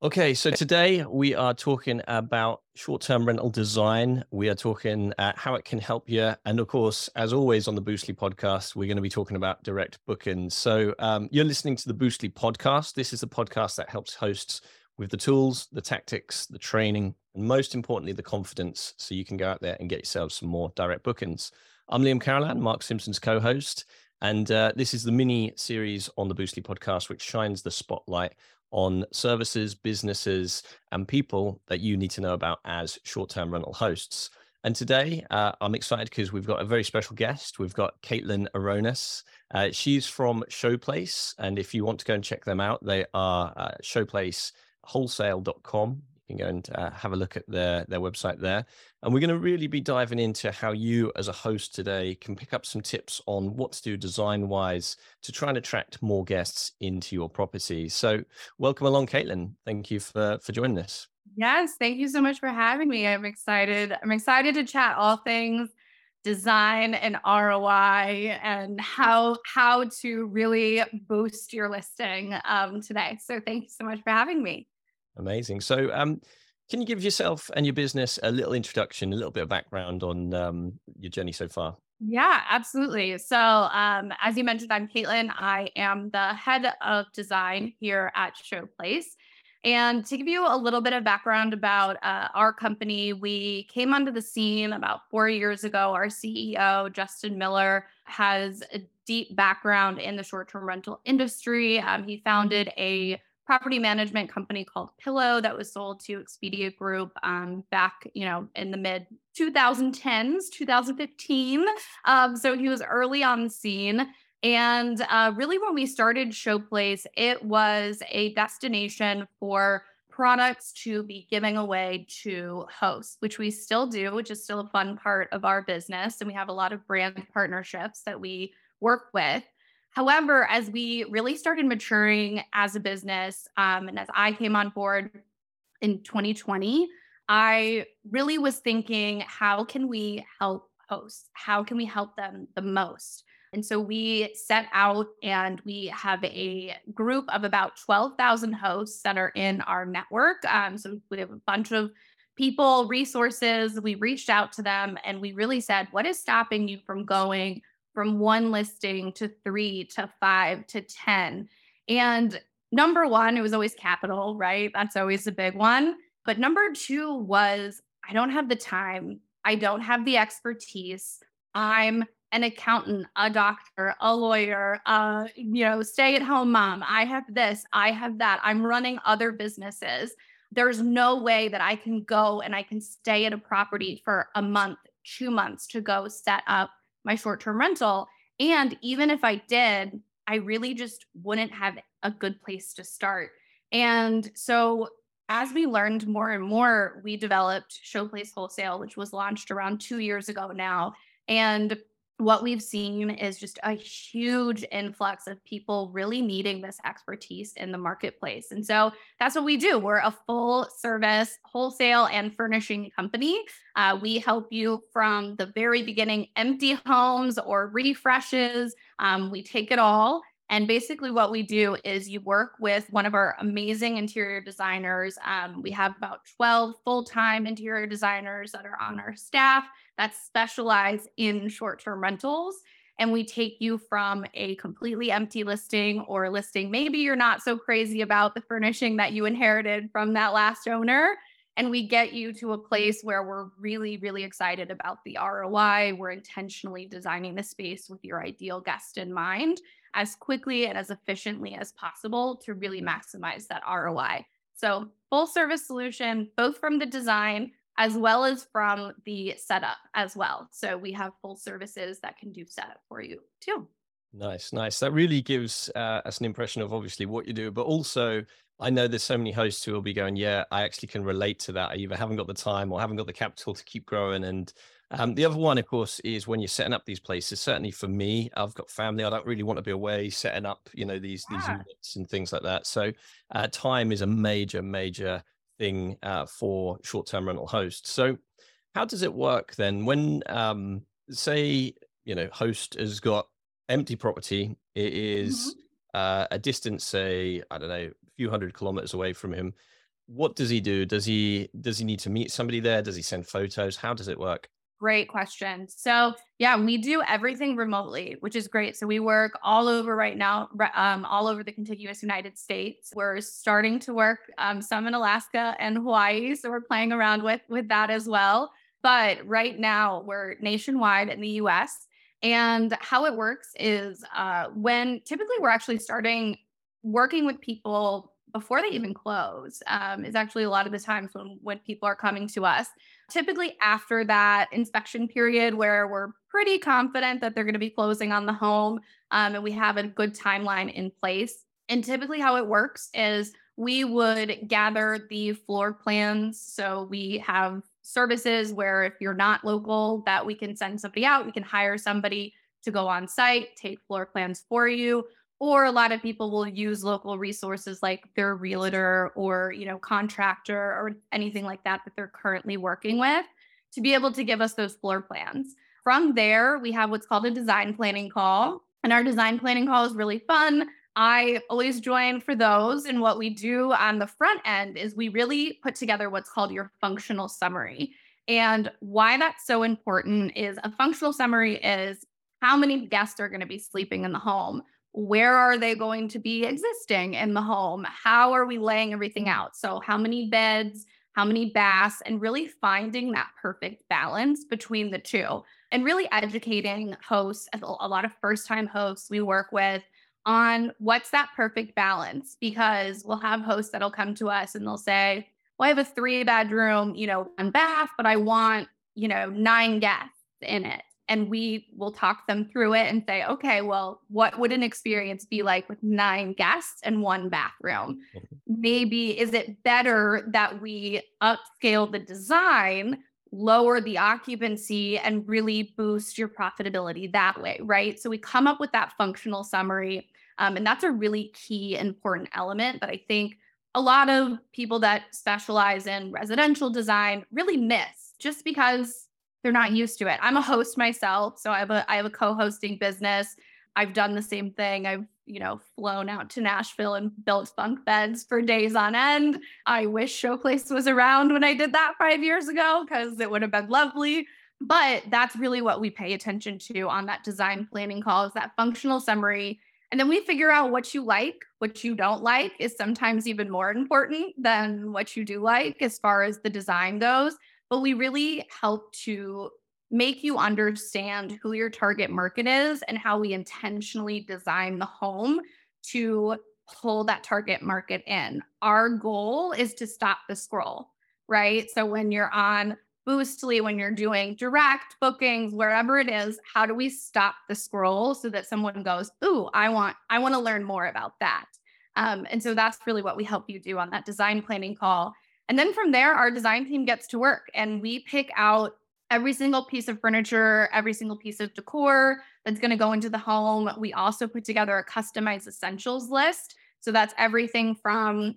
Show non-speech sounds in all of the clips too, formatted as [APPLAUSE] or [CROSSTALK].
Okay, so today we are talking about short term rental design. We are talking uh, how it can help you. And of course, as always on the Boostly podcast, we're going to be talking about direct bookings. So um, you're listening to the Boostly podcast. This is the podcast that helps hosts with the tools, the tactics, the training, and most importantly, the confidence so you can go out there and get yourself some more direct bookings. I'm Liam Carolan, Mark Simpson's co host. And uh, this is the mini series on the Boostly podcast, which shines the spotlight on services, businesses, and people that you need to know about as short term rental hosts. And today uh, I'm excited because we've got a very special guest. We've got Caitlin Aronis. Uh, she's from Showplace. And if you want to go and check them out, they are uh, showplacewholesale.com can go and uh, have a look at their their website there. And we're going to really be diving into how you, as a host today, can pick up some tips on what to do design wise to try and attract more guests into your property. So, welcome along, Caitlin. Thank you for for joining us. Yes, thank you so much for having me. I'm excited. I'm excited to chat all things design and ROI and how how to really boost your listing um, today. So thank you so much for having me. Amazing. So, um, can you give yourself and your business a little introduction, a little bit of background on um, your journey so far? Yeah, absolutely. So, um, as you mentioned, I'm Caitlin. I am the head of design here at Showplace. And to give you a little bit of background about uh, our company, we came onto the scene about four years ago. Our CEO, Justin Miller, has a deep background in the short term rental industry. Um, he founded a property management company called Pillow that was sold to Expedia Group um, back, you know, in the mid 2010s, 2015. Um, so he was early on the scene. And uh, really, when we started Showplace, it was a destination for products to be giving away to hosts, which we still do, which is still a fun part of our business. And we have a lot of brand partnerships that we work with. However, as we really started maturing as a business, um, and as I came on board in 2020, I really was thinking, how can we help hosts? How can we help them the most? And so we set out and we have a group of about 12,000 hosts that are in our network. Um, so we have a bunch of people, resources. We reached out to them and we really said, what is stopping you from going from one listing to three to five to 10. And number one, it was always capital, right? That's always a big one. But number two was I don't have the time, I don't have the expertise. I'm an accountant, a doctor, a lawyer, you know, stay at home mom. I have this, I have that. I'm running other businesses. There's no way that I can go and I can stay at a property for a month, two months to go set up my short term rental. And even if I did, I really just wouldn't have a good place to start. And so as we learned more and more, we developed Showplace Wholesale, which was launched around two years ago now. And what we've seen is just a huge influx of people really needing this expertise in the marketplace. And so that's what we do. We're a full service wholesale and furnishing company. Uh, we help you from the very beginning, empty homes or refreshes. Um, we take it all. And basically, what we do is you work with one of our amazing interior designers. Um, we have about 12 full time interior designers that are on our staff that specialize in short term rentals. And we take you from a completely empty listing or a listing maybe you're not so crazy about the furnishing that you inherited from that last owner. And we get you to a place where we're really, really excited about the ROI. We're intentionally designing the space with your ideal guest in mind as quickly and as efficiently as possible to really maximize that ROI. So, full service solution, both from the design as well as from the setup as well. So, we have full services that can do setup for you too. Nice, nice. That really gives uh, us an impression of obviously what you do, but also I know there's so many hosts who will be going, yeah, I actually can relate to that. I either haven't got the time or haven't got the capital to keep growing. And um, the other one, of course, is when you're setting up these places. Certainly for me, I've got family. I don't really want to be away setting up, you know, these these units and things like that. So uh, time is a major, major thing uh, for short-term rental hosts. So how does it work then? When um, say you know host has got empty property, it is, mm-hmm. uh, a distance, say I don't know, a few hundred kilometers away from him what does he do? Does he does he need to meet somebody there? Does he send photos? How does it work? Great question. So, yeah, we do everything remotely, which is great. So, we work all over right now, um, all over the contiguous United States. We're starting to work um, some in Alaska and Hawaii, so we're playing around with with that as well. But right now, we're nationwide in the U.S. And how it works is uh, when typically we're actually starting working with people before they even close um, is actually a lot of the times when when people are coming to us. Typically after that inspection period where we're pretty confident that they're going to be closing on the home um, and we have a good timeline in place. And typically how it works is we would gather the floor plans. So we have services where if you're not local that we can send somebody out. We can hire somebody to go on site take floor plans for you or a lot of people will use local resources like their realtor or you know contractor or anything like that that they're currently working with to be able to give us those floor plans. From there we have what's called a design planning call and our design planning call is really fun. I always join for those and what we do on the front end is we really put together what's called your functional summary. And why that's so important is a functional summary is how many guests are going to be sleeping in the home where are they going to be existing in the home? How are we laying everything mm-hmm. out? So, how many beds, how many baths, and really finding that perfect balance between the two and really educating hosts, a lot of first time hosts we work with on what's that perfect balance because we'll have hosts that'll come to us and they'll say, Well, I have a three bedroom, you know, one bath, but I want, you know, nine guests in it and we will talk them through it and say, okay, well, what would an experience be like with nine guests and one bathroom? Mm-hmm. Maybe is it better that we upscale the design, lower the occupancy, and really boost your profitability that way, right? So we come up with that functional summary. Um, and that's a really key, important element that I think a lot of people that specialize in residential design really miss just because they're not used to it. I'm a host myself, so I have a I have a co-hosting business. I've done the same thing. I've, you know, flown out to Nashville and built bunk beds for days on end. I wish Showplace was around when I did that 5 years ago cuz it would have been lovely. But that's really what we pay attention to on that design planning call is that functional summary. And then we figure out what you like, what you don't like is sometimes even more important than what you do like as far as the design goes but we really help to make you understand who your target market is and how we intentionally design the home to pull that target market in. Our goal is to stop the scroll, right? So when you're on Boostly, when you're doing direct bookings, wherever it is, how do we stop the scroll so that someone goes, "Ooh, I want I want to learn more about that." Um, and so that's really what we help you do on that design planning call. And then from there, our design team gets to work and we pick out every single piece of furniture, every single piece of decor that's going to go into the home. We also put together a customized essentials list. So that's everything from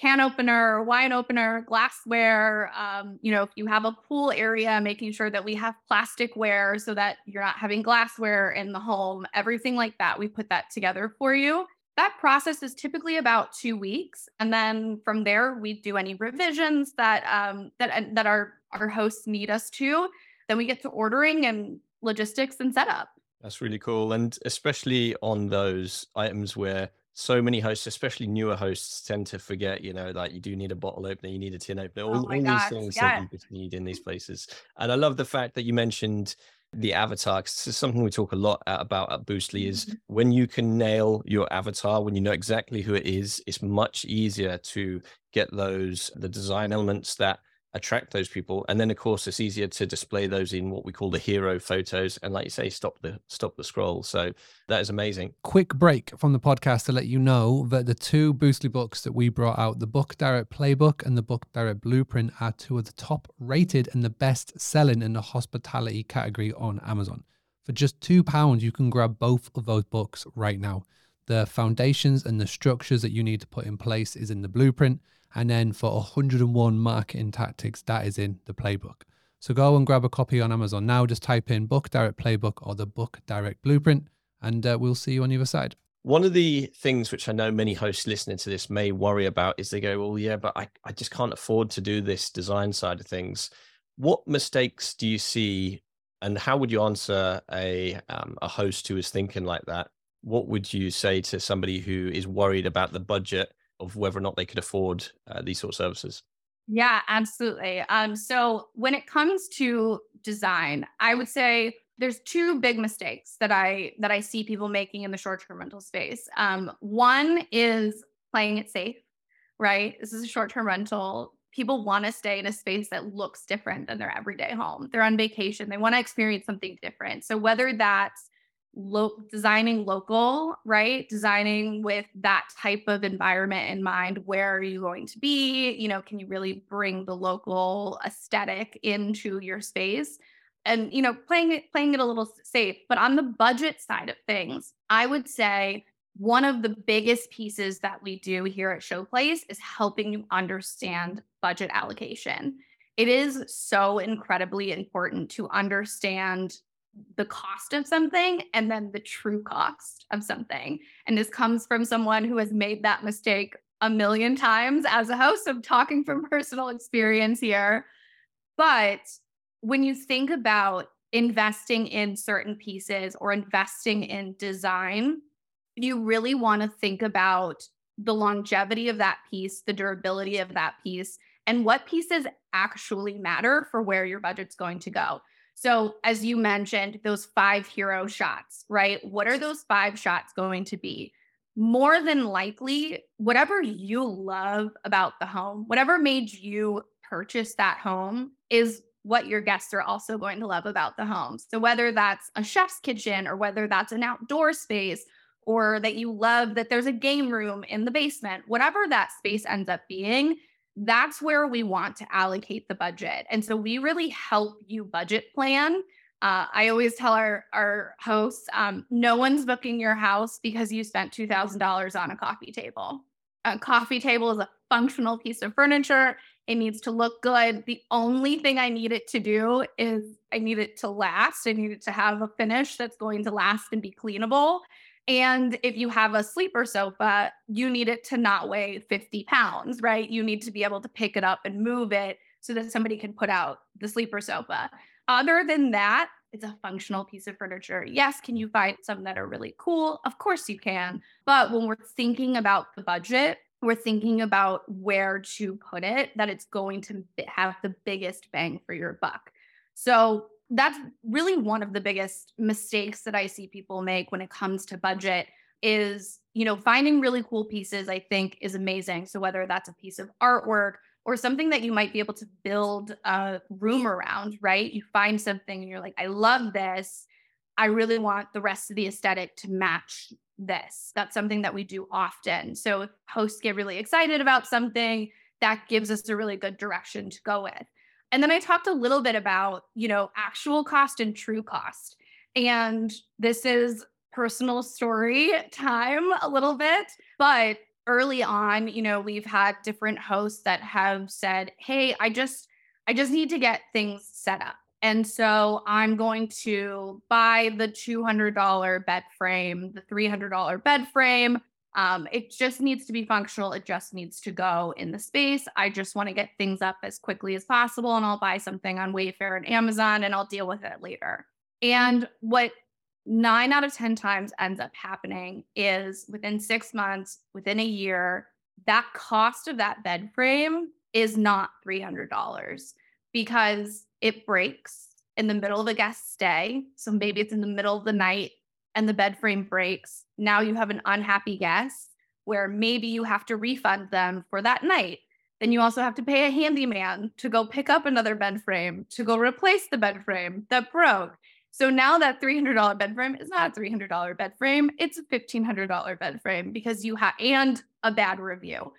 can opener, wine opener, glassware. Um, you know, if you have a pool area, making sure that we have plasticware so that you're not having glassware in the home, everything like that. We put that together for you that process is typically about two weeks and then from there we do any revisions that um, that that our our hosts need us to. Then we get to ordering and logistics and setup. That's really cool and especially on those items where so many hosts especially newer hosts tend to forget you know like you do need a bottle opener you need a tin opener all, oh all these things yeah. that you just need in these places. And i love the fact that you mentioned the avatar this is something we talk a lot about at boostly is mm-hmm. when you can nail your avatar when you know exactly who it is it's much easier to get those the design elements that attract those people and then of course it's easier to display those in what we call the hero photos and like you say stop the stop the scroll. So that is amazing. Quick break from the podcast to let you know that the two boostly books that we brought out the book direct playbook and the book direct blueprint are two of the top rated and the best selling in the hospitality category on amazon. For just two pounds you can grab both of those books right now. The foundations and the structures that you need to put in place is in the blueprint and then for 101 marketing tactics, that is in the playbook. So go and grab a copy on Amazon now. Just type in Book Direct Playbook or the Book Direct Blueprint, and uh, we'll see you on the other side. One of the things which I know many hosts listening to this may worry about is they go, well, yeah, but I, I just can't afford to do this design side of things. What mistakes do you see and how would you answer a um, a host who is thinking like that? What would you say to somebody who is worried about the budget of whether or not they could afford uh, these sort of services? Yeah, absolutely. Um, so when it comes to design, I would say there's two big mistakes that I that I see people making in the short-term rental space. Um, one is playing it safe, right? This is a short-term rental. People want to stay in a space that looks different than their everyday home. They're on vacation. They want to experience something different. So whether that's lo- designing local, right? Designing with that type of environment in mind. Where are you going to be? You know, can you really bring the local aesthetic into your space? And you know, playing it playing it a little safe. But on the budget side of things, I would say one of the biggest pieces that we do here at Showplace is helping you understand budget allocation. It is so incredibly important to understand the cost of something and then the true cost of something. And this comes from someone who has made that mistake a million times as a host. I'm talking from personal experience here. But when you think about investing in certain pieces or investing in design, you really want to think about the longevity of that piece, the durability of that piece, and what pieces actually matter for where your budget's going to go. So, as you mentioned, those five hero shots, right? What are those five shots going to be? More than likely, whatever you love about the home, whatever made you purchase that home is what your guests are also going to love about the home. So, whether that's a chef's kitchen or whether that's an outdoor space or that you love that there's a game room in the basement, whatever that space ends up being, that's where we want to allocate the budget. And so we really help you budget plan. Uh, I always tell our, our hosts um, no one's booking your house because you spent $2,000 on a coffee table. A coffee table is a functional piece of furniture. It needs to look good. The only thing I need it to do is I need it to last. I need it to have a finish that's going to last and be cleanable. And if you have a sleeper sofa, you need it to not weigh 50 pounds, right? You need to be able to pick it up and move it so that somebody can put out the sleeper sofa. Other than that, it's a functional piece of furniture. Yes, can you find some that are really cool? Of course you can. But when we're thinking about the budget, we're thinking about where to put it, that it's going to have the biggest bang for your buck. So that's really one of the biggest mistakes that I see people make when it comes to budget is, you know, finding really cool pieces, I think is amazing. So whether that's a piece of artwork or something that you might be able to build a room around, right? You find something and you're like, I love this. I really want the rest of the aesthetic to match this. That's something that we do often. So if hosts get really excited about something, that gives us a really good direction to go with. And then I talked a little bit about, you know, actual cost and true cost. And this is personal story [LAUGHS] time a little bit, but early on, you know, we've had different hosts that have said, "Hey, I just I just need to get things set up." And so I'm going to buy the $200 bed frame, the $300 bed frame. Um, it just needs to be functional. It just needs to go in the space. I just want to get things up as quickly as possible, and I'll buy something on Wayfair and Amazon, and I'll deal with it later. And what nine out of 10 times ends up happening is within six months, within a year, that cost of that bed frame is not $300 because it breaks in the middle of a guest stay. So maybe it's in the middle of the night and the bed frame breaks, now you have an unhappy guest where maybe you have to refund them for that night. Then you also have to pay a handyman to go pick up another bed frame to go replace the bed frame that broke. So now that $300 bed frame is not a $300 bed frame, it's a $1500 bed frame because you have and a bad review.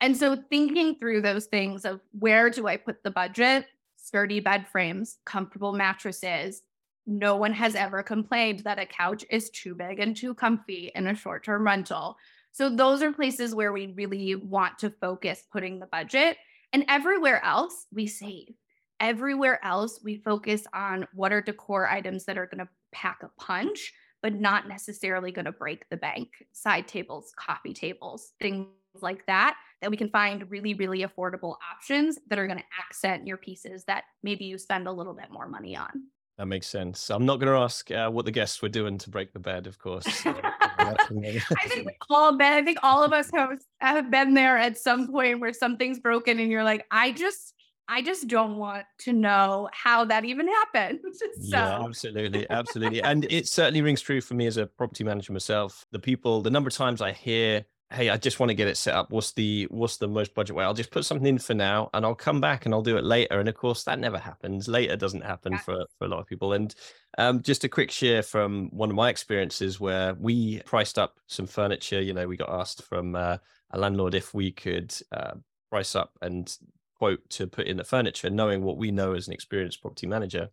And so thinking through those things of where do I put the budget? Sturdy bed frames, comfortable mattresses, no one has ever complained that a couch is too big and too comfy in a short term rental. So, those are places where we really want to focus putting the budget. And everywhere else, we save. Everywhere else, we focus on what are decor items that are going to pack a punch. but not necessarily going to break the bank. Side tables, coffee tables, things like that, that we can find really, really affordable options that are going to accent your pieces that maybe you spend a little bit more money on. That makes sense. I'm not going to ask uh, what the guests were doing to break the bed, of course. [LAUGHS] I think [LAUGHS] all been. I think all of us have have been there at some point where something's broken, and you're like, I just, I just don't want to know how that even happened. [LAUGHS] so. Yeah, absolutely, absolutely, and it certainly rings true for me as a property manager myself. The people, the number of times I hear hey i just want to get it set up. What's the what's the most budget way? I'll just put something in for now and i'll come back and i'll do it later. And of course that never happens. Later doesn't happen yeah. for for a lot of people. And um, just a quick share from one of my experiences where we priced up some furniture you know we got asked from uh, a landlord if we could uh, price up and quote to put in the furniture knowing what we know as an experienced property manager.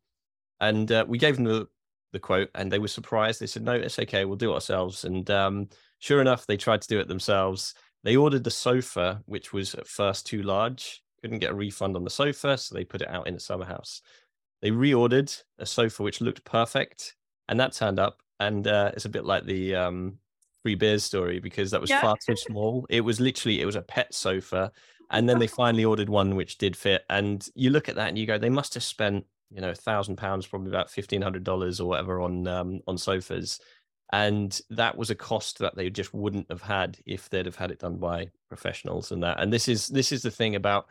And uh, we gave them the, the quote and they were surprised. They said no it's okay. We'll do it ourselves. And um, Sure enough, they tried to do it themselves. They ordered the sofa, which was at first too large, couldn't get a refund on the sofa, so they put it out in the summer house. They reordered a sofa which looked perfect, and that turned up. And uh, it's a bit like the um, three bears story because that was yeah. far too small. It was literally it was a pet sofa, and then they [LAUGHS] finally ordered one which did fit. And you look at that and you go, they must have spent you know a thousand pounds, probably about fifteen hundred dollars or whatever on um, on sofas and that was a cost that they just wouldn't have had if they'd have had it done by professionals and that. And this is this is the thing about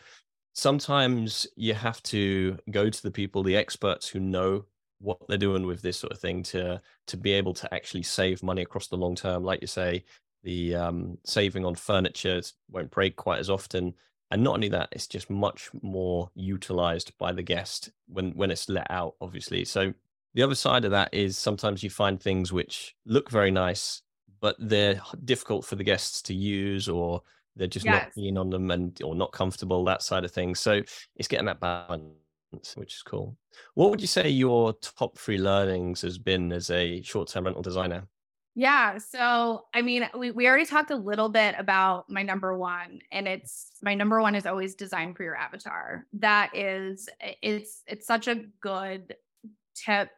sometimes you have to go to the people the experts who know what they're doing with this sort of thing to to be able to actually save money across the long term. Like you say the um, saving on furniture won't break quite as often. And not only that it's just much more utilized by the guest when when it's let out obviously. So the other side of that is sometimes you find things which look very nice, but they're difficult for the guests to use or they're just yes. not keen on them and or not comfortable, that side of things. So it's getting that balance, which is cool. What would you say your top three learnings has been as a short-term rental designer? Yeah. So, I mean, we, we already talked a little bit about my number one, and it's my number one is always design for your avatar. That is, it's, it's such a good tip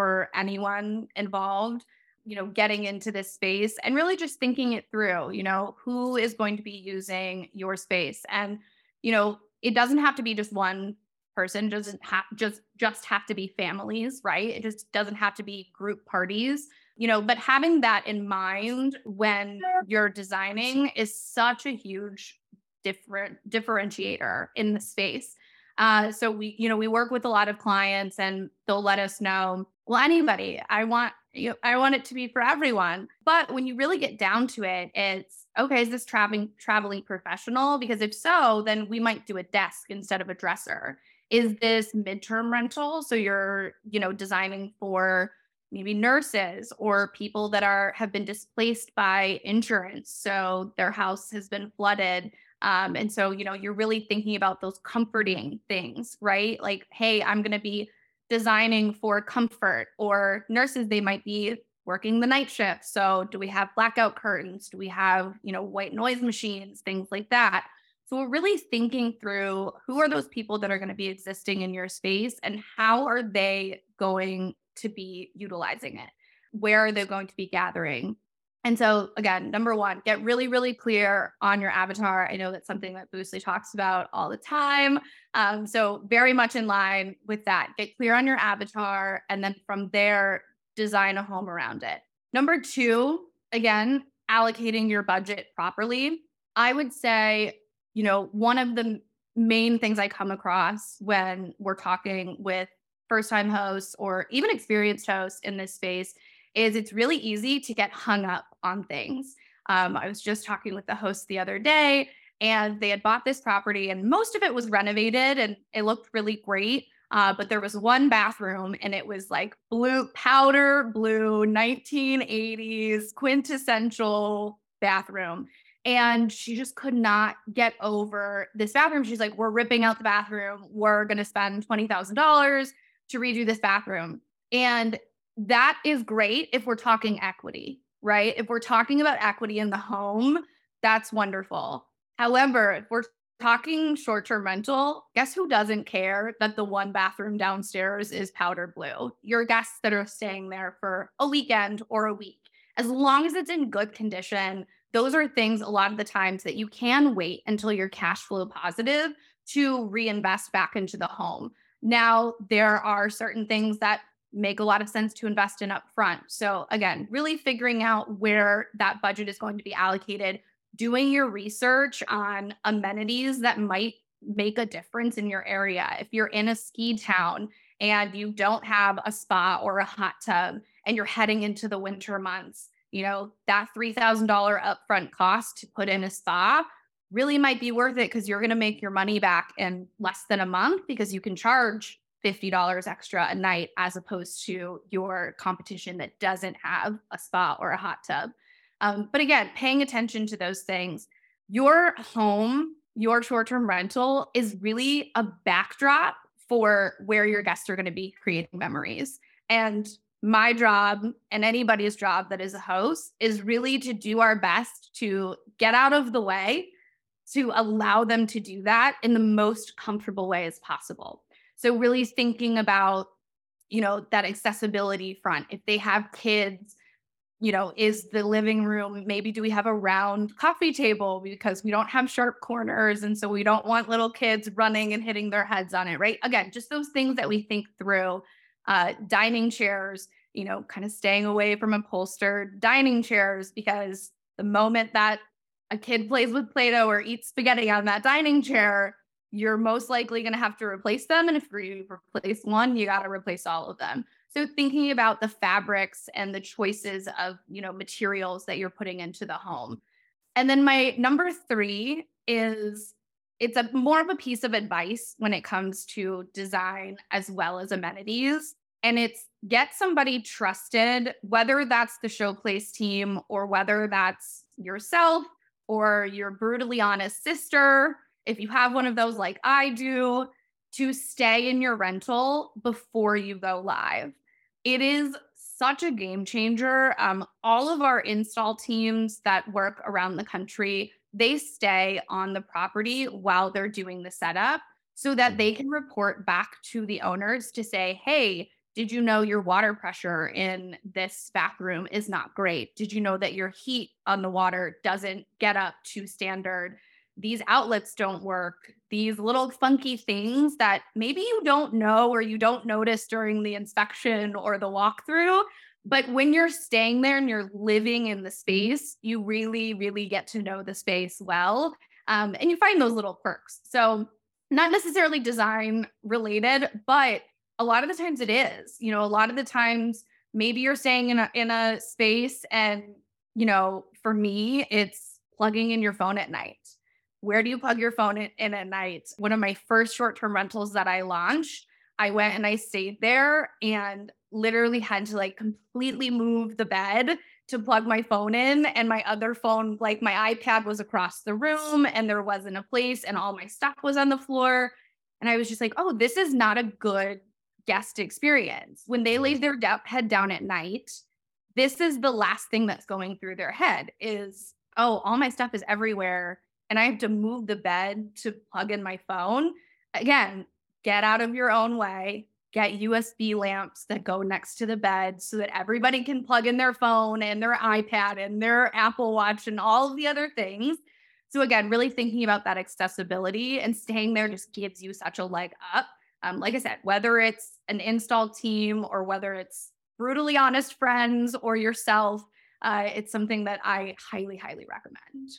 for anyone involved you know getting into this space and really just thinking it through you know who is going to be using your space. And you know it doesn't have to be just one person doesn't have just just have to be families right? It just doesn't have to be group parties you know but having that in mind when you're designing is such a huge different differentiator in the space uh, so we you know we work with a lot of clients and they'll let us know well anybody i want you know, i want it to be for everyone. But when you really get down to it it's okay is this traveling traveling professional? Because if so then we might do a desk instead of a dresser. Is this midterm rental? So you're you know designing for maybe nurses or people that are have been displaced by insurance. So their house has been flooded um, and so you know you're really thinking about those comforting things right? Like hey i'm going to be designing for comfort or nurses they might be working the night shift so do we have blackout curtains? Do we have you know white noise machines? Things like that. So we're really thinking through who are those people that are going to be existing in your space and how are they going to be utilizing it? Where are they going to be gathering and so again, number one, get really, really clear on your avatar. I know that's something that Boostly talks about all the time. Um, so very much in line with that. Get clear on your avatar, and then from there, design a home around it. Number two, again, allocating your budget properly. I would say, you know, one of the main things I come across when we're talking with first time hosts or even experienced hosts in this space is it's really easy to get hung up on things. Um, I was just talking with the host the other day, and they had bought this property, and most of it was renovated and it looked really great. Uh, but there was one bathroom, and it was like blue, powder blue, 1980s quintessential bathroom. And she just could not get over this bathroom. She's like, We're ripping out the bathroom. We're going to spend $20,000 to redo this bathroom. And that is great if we're talking equity, right? If we're talking about equity in the home, that's wonderful. However, if we're talking short term rental, guess who doesn't care that the one bathroom downstairs is powder blue? Your guests that are staying there for a weekend or a week. As long as it's in good condition, those are things a lot of the times that you can wait until you're cash flow positive to reinvest back into the home. Now, there are certain things that make a lot of sense to invest in upfront. So, again, really figuring out where that budget is going to be allocated, doing your research on amenities that might make a difference in your area. If you're in a ski town and you don't have a spa or a hot tub and you're heading into the winter months, you know, that $3,000 upfront cost to put in a spa really might be worth it because you're going to make your money back in less than a month because you can charge $50 extra a night as opposed to your competition that doesn't have a spa or a hot tub. Um, but again, paying attention to those things. Your home, your short term rental is really a backdrop for where your guests are going to be creating memories. And my job and anybody's job that is a host is really to do our best to get out of the way to allow them to do that in the most comfortable way as possible. So really thinking about, you know, that accessibility front. If they have kids, you know, is the living room, maybe do we have a round coffee table because we don't have sharp corners. And so we don't want little kids running and hitting their heads on it, right? Again, just those things that we think through. Uh, dining chairs, you know, kind of staying away from upholstered dining chairs because the moment that a kid plays with Play Doh or eats spaghetti on that dining chair, you're most likely going to have to replace them. And if you replace one, you got to replace all of them. So thinking about the fabrics and the choices of, you know, materials that you're putting into the home. And then my number three is it's a more of a piece of advice when it comes to design as well as amenities. And it's get somebody trusted, whether that's the showplace team or whether that's yourself or your brutally honest sister, if you have one of those like I do, to stay in your rental before you go live. It is such a game changer. Um, all of our install teams that work around the country, they stay on the property while they're doing the setup so that they can report back to the owners to say, hey, did you know your water pressure in this bathroom is not great? Did you know that your heat on the water doesn't get up to standard? These outlets don't work. These little funky things that maybe you don't know or you don't notice during the inspection or the walkthrough. But when you're staying there and you're living in the space, you really, really get to know the space well. Um, and you find those little quirks. So, not necessarily design related, but a lot of the times it is. You know, a lot of the times maybe you're staying in a in a space and you know, for me it's plugging in your phone at night. Where do you plug your phone in, in at night? One of my first short-term rentals that I launched, I went and I stayed there and literally had to like completely move the bed to plug my phone in and my other phone like my iPad was across the room and there wasn't a place and all my stuff was on the floor and I was just like, "Oh, this is not a good guest experience. When they mm-hmm. lay their head down at night, this is the last thing that's going through their head is, oh, all my stuff is everywhere and I have to move the bed to plug in my phone. Again, get out of your own way. Get USB lamps that go next to the bed so that everybody can plug in their phone and their iPad and their Apple Watch and all of the other things. So, again, really thinking about that accessibility and staying there just gives you such a leg up um, like I said, whether it's an install team or whether it's brutally honest friends or yourself, uh, it's something that I highly, highly recommend.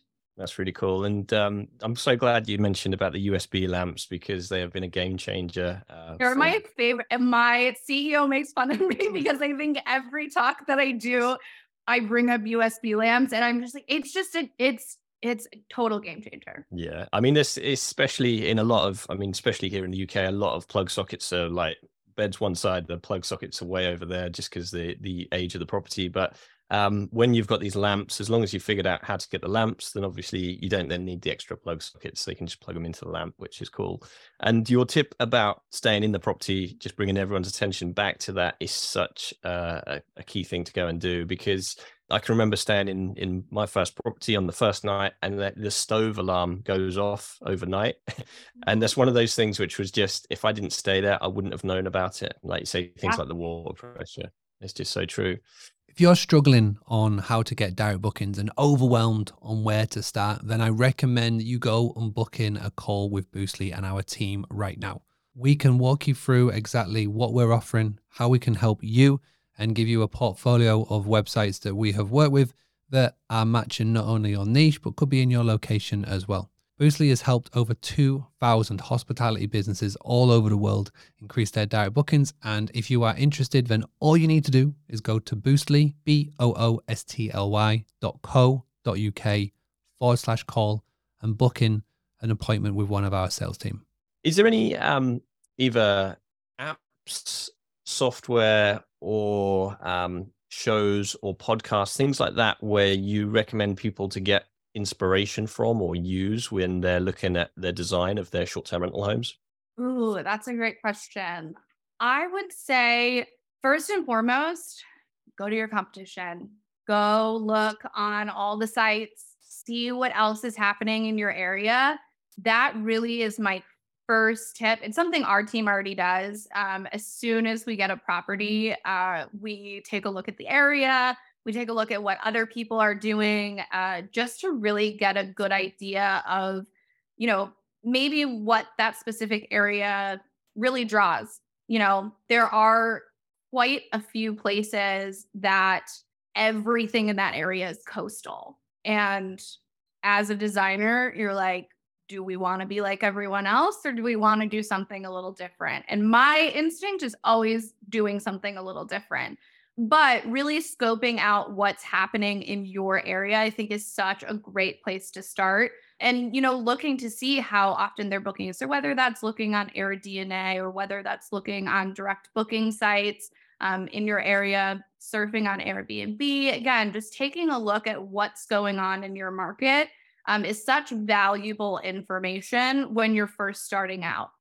That's really cool. And um, I'm so glad you mentioned about the USB lamps because they have been a game changer. Uh, They're for... my favorite. And my CEO makes fun of me [LAUGHS] because I think every talk that I do, I bring up USB lamps and I'm just like, it's just, a, it's it's a total game changer. Yeah. I mean, this especially in a lot of, I mean, especially here in the UK, a lot of plug sockets are like beds one side, the plug sockets are way over there just because the the age of the property. But um, when you've got these lamps, as long as you figured out how to get the lamps, then obviously you don't then need the extra plug sockets. So you can just plug them into the lamp, which is cool. And your tip about staying in the property, just bringing everyone's attention back to that is such uh, a, a key thing to go and do because I can remember staying in in my first property on the first night, and the, the stove alarm goes off overnight, [LAUGHS] and that's one of those things which was just if I didn't stay there, I wouldn't have known about it. Like you say, things yeah. like the water pressure. It's just so true. If you're struggling on how to get direct bookings and overwhelmed on where to start, then I recommend you go and book in a call with Boostly and our team right now. We can walk you through exactly what we're offering, how we can help you, and give you a portfolio of websites that we have worked with that are matching not only your niche, but could be in your location as well. Boostly has helped over 2,000 hospitality businesses all over the world increase their direct bookings. And if you are interested, then all you need to do is go to Boostly, B O O S T L Y dot co dot UK forward slash call and book in an appointment with one of our sales team. Is there any um, either apps, software, or um, shows or podcasts, things like that, where you recommend people to get inspiration from or use when they're looking at the design of their short-term rental homes? Ooh, that's a great question. I would say first and foremost, go to your competition. Go look on all the sites, see what else is happening in your area. That really is my first tip. It's something our team already does. Um, as soon as we get a property, uh, we take a look at the area, we take a look at what other people are doing uh, just to really get a good idea of, you know, maybe what that specific area really draws. You know, there are quite a few places that everything in that area is coastal. And as a designer, you're like, do we want to be like everyone else or do we want to do something a little different? And my instinct is always doing something a little different but really scoping out what's happening in your area i think is such a great place to start. And you know looking to see how often they're booking so whether that's looking on AirDNA or whether that's looking on direct booking sites um, in your area surfing on airbnb again just taking a look at what's going on in your market um, is such valuable information when you're first starting out.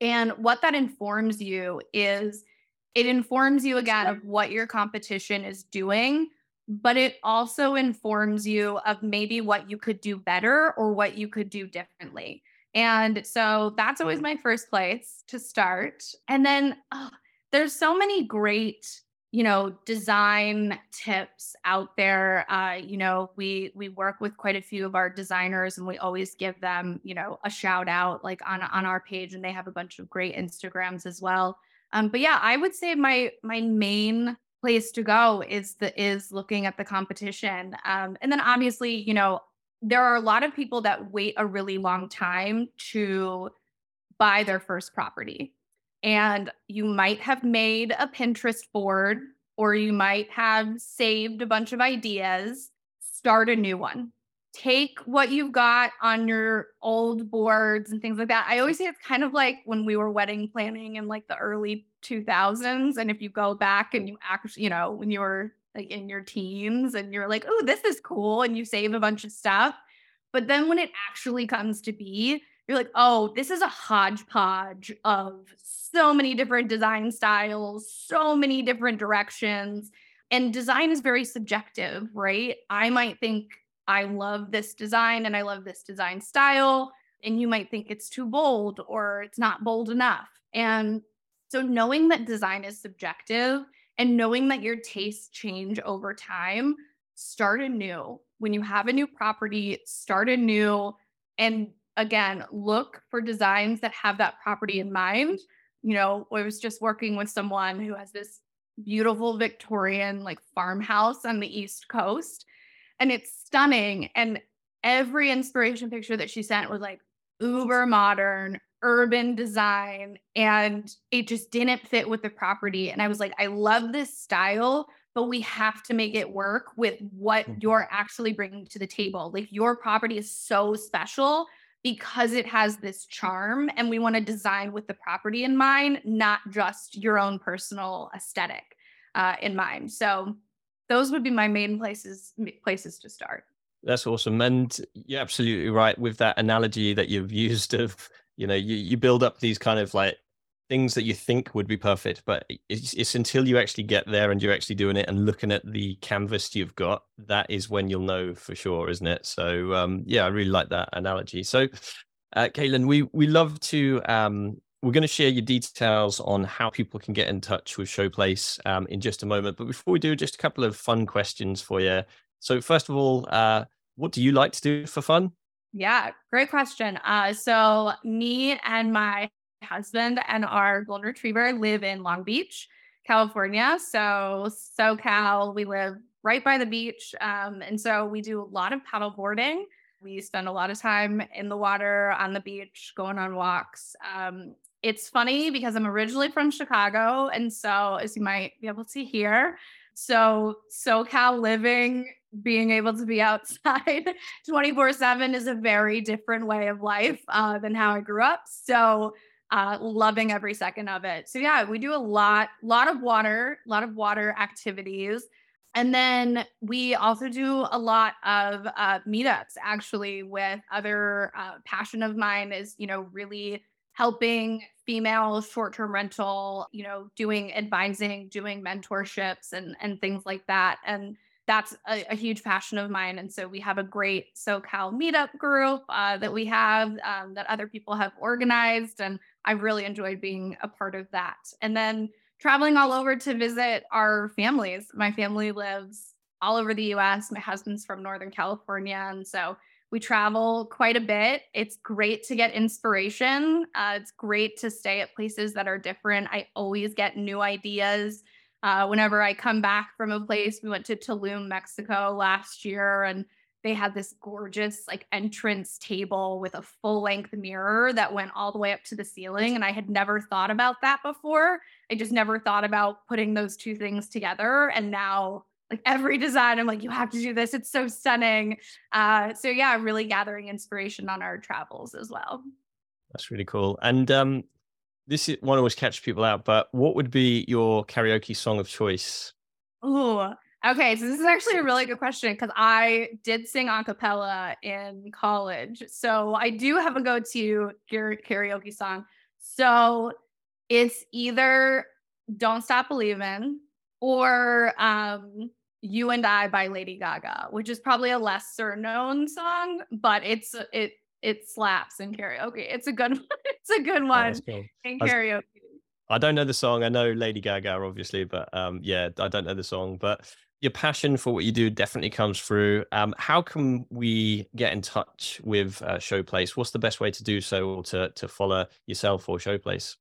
And what that informs you is it informs you again of what your competition is doing, but it also informs you of maybe what you could do better or what you could do differently. And so that's always my first place to start. And then oh, there's so many great you know design tips out there uh, you know we we work with quite a few of our designers and we always give them you know a shout out like on on our page and they have a bunch of great instagrams as well um, but yeah, I would say my my main place to go is the is looking at the competition. Um, and then obviously, you know, there are a lot of people that wait a really long time to buy their first property. And you might have made a Pinterest board or you might have saved a bunch of ideas, start a new one take what you've got on your old boards and things like that. I always say it's kind of like when we were wedding planning in like the early 2000s. And if you go back and you actually, you know, when you were like in your teens and you're like, oh, this is cool. And you save a bunch of stuff. But then when it actually comes to be, you're like, oh, this is a hodgepodge of so many different design styles, so many different directions. And design is very subjective, right? I might think I love this design and I love this design style. And you might think it's too bold or it's not bold enough. And so, knowing that design is subjective and knowing that your tastes change over time, start anew. When you have a new property, start anew. And again, look for designs that have that property in mind. You know, I was just working with someone who has this beautiful Victorian like farmhouse on the East Coast and it's stunning. And every inspiration picture that she sent was like uber modern, urban design, and it just didn't fit with the property. And I was like, I love this style, but we have to make it work with what mm-hmm. you're actually bringing to the table. Like your property is so special because it has this charm and we want to design with the property in mind not just your own personal aesthetic uh, in mind so those would be my main places places to start. That's awesome. And you're absolutely right with that analogy that you've used of, you know, you, you build up these kind of like things that you think would be perfect, but it's, it's until you actually get there and you're actually doing it and looking at the canvas you've got, that is when you'll know for sure, isn't it? So um, yeah, I really like that analogy. So uh, Caitlin, we we love to um, we're going to share your details on how people can get in touch with Showplace um, in just a moment. But before we do, just a couple of fun questions for you. So first of all, uh, what do you like to do for fun? Yeah, great question. Uh, so me and my husband and our golden retriever live in Long Beach, California. So SoCal, we live right by the beach, um, and so we do a lot of paddle boarding. We spend a lot of time in the water on the beach, going on walks. Um, it's funny because I'm originally from Chicago. And so, as you might be able to hear, so SoCal living, being able to be [LAUGHS] outside 24 7 is a very different way of life uh, than how I grew up. So, uh, loving every second of it. So, yeah, we do a lot, lot of water, a lot of water activities. And then we also do a lot of uh, meetups actually with other uh, passion of mine is, you know, really helping female short-term rental, you know, doing advising, doing mentorships and and things like that. And that's a, a huge passion of mine. And so we have a great SoCal meetup group uh, that we have um, that other people have organized. And I've really enjoyed being a part of that. And then traveling all over to visit our families. My family lives all over the US. My husband's from Northern California. And so we travel quite a bit. It's great to get inspiration. Uh, it's great to stay at places that are different. I always get new ideas. Uh, whenever I come back from a place, we went to Tulum, Mexico last year, and they had this gorgeous like entrance table with a full length mirror that went all the way up to the ceiling. And I had never thought about that before. I just never thought about putting those two things together. And now like every design i'm like you have to do this it's so stunning. Uh so yeah really gathering inspiration on our travels as well. That's really cool and um this is one always catch people out but what would be your karaoke song of choice? Oh okay so this is actually a really good question because i did sing a cappella in college so i do have a go-to karaoke song. So it's either don't stop believing or um you and I by Lady Gaga, which is probably a lesser known song, but it's it it slaps in karaoke. It's a good one. [LAUGHS] It's a good one cool. in karaoke. I don't know the song. I know Lady Gaga, obviously, but um, yeah, I don't know the song. But your passion for what you do definitely comes through. Um, how can we get in touch with uh, Showplace? What's the best way to do so, or to to follow yourself or Showplace?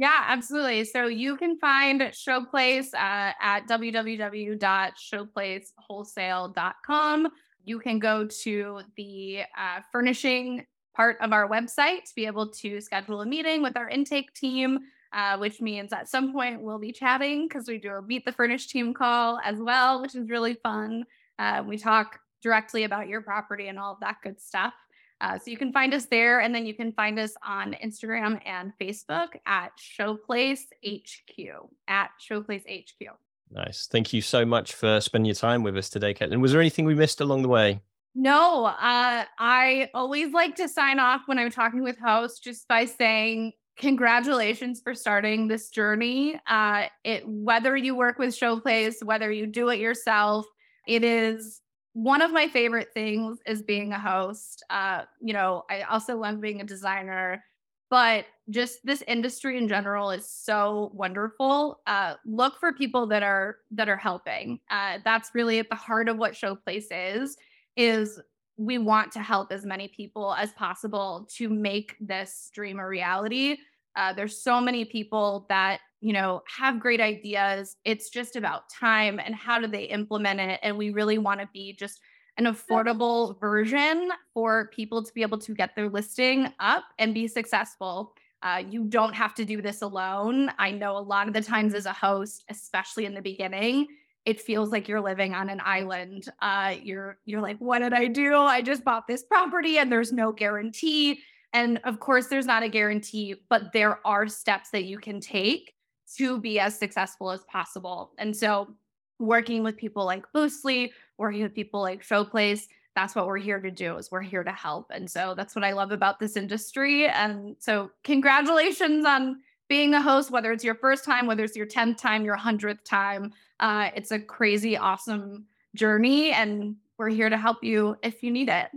Yeah, absolutely. So you can find Showplace uh, at www.showplacewholesale.com. You can go to the uh, furnishing part of our website to be able to schedule a meeting with our intake team, uh, which means at some point we'll be chatting because we do a meet the furnish team call as well, which is really fun. Uh, we talk directly about your property and all that good stuff. Uh, so you can find us there, and then you can find us on Instagram and Facebook at Showplace HQ at Showplace HQ. Nice. Thank you so much for spending your time with us today, Caitlin. Was there anything we missed along the way? No, uh, I always like to sign off when I'm talking with hosts just by saying congratulations for starting this journey. Uh, it whether you work with Showplace, whether you do it yourself, it is one of my favorite things is being a host. Uh, you know, I also love being a designer, but just this industry in general is so wonderful. Uh, look for people that are that are helping. Uh, that's really at the heart of what Showplace is. Is we want to help as many people as possible to make this dream a reality. Uh, there's so many people that you know, have great ideas. It's just about time and how do they implement it. And we really want to be just an affordable version for people to be able to get their listing up and be successful. Uh, you don't have to do this alone. I know a lot of the times as a host, especially in the beginning, it feels like you're living on an island. Uh, you're you're like, what did I do? I just bought this property and there's no guarantee. And of course, there's not a guarantee, but there are steps that you can take to be as successful as possible. And so working with people like Boostly, working with people like Showplace. That's what we're here to do is we're here to help. And so that's what I love about this industry. And so congratulations on being a host, whether it's your first time, whether it's your 10th time, your 100th time. Uh, it's a crazy, awesome journey. And we're here to help you if you need it.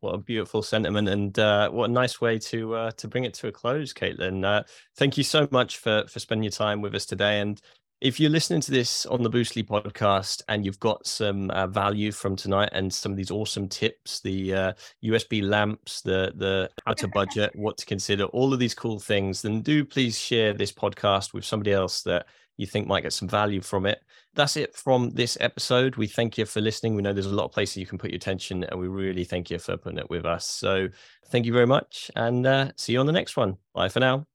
What a beautiful sentiment, and uh, what a nice way to uh, to bring it to a close, Caitlin. Uh, thank you so much for for spending your time with us today. And if you're listening to this on the Boostly podcast and you've got some uh, value from tonight and some of these awesome tips, the uh, USB lamps, the the how to budget, what to consider, all of these cool things, then do please share this podcast with somebody else that you think might get some value from it. That's it from this episode. We thank you for listening. We know there's a lot of places you can put your attention, and we really thank you for putting it with us. So thank you very much, and uh, see you on the next one. Bye for now.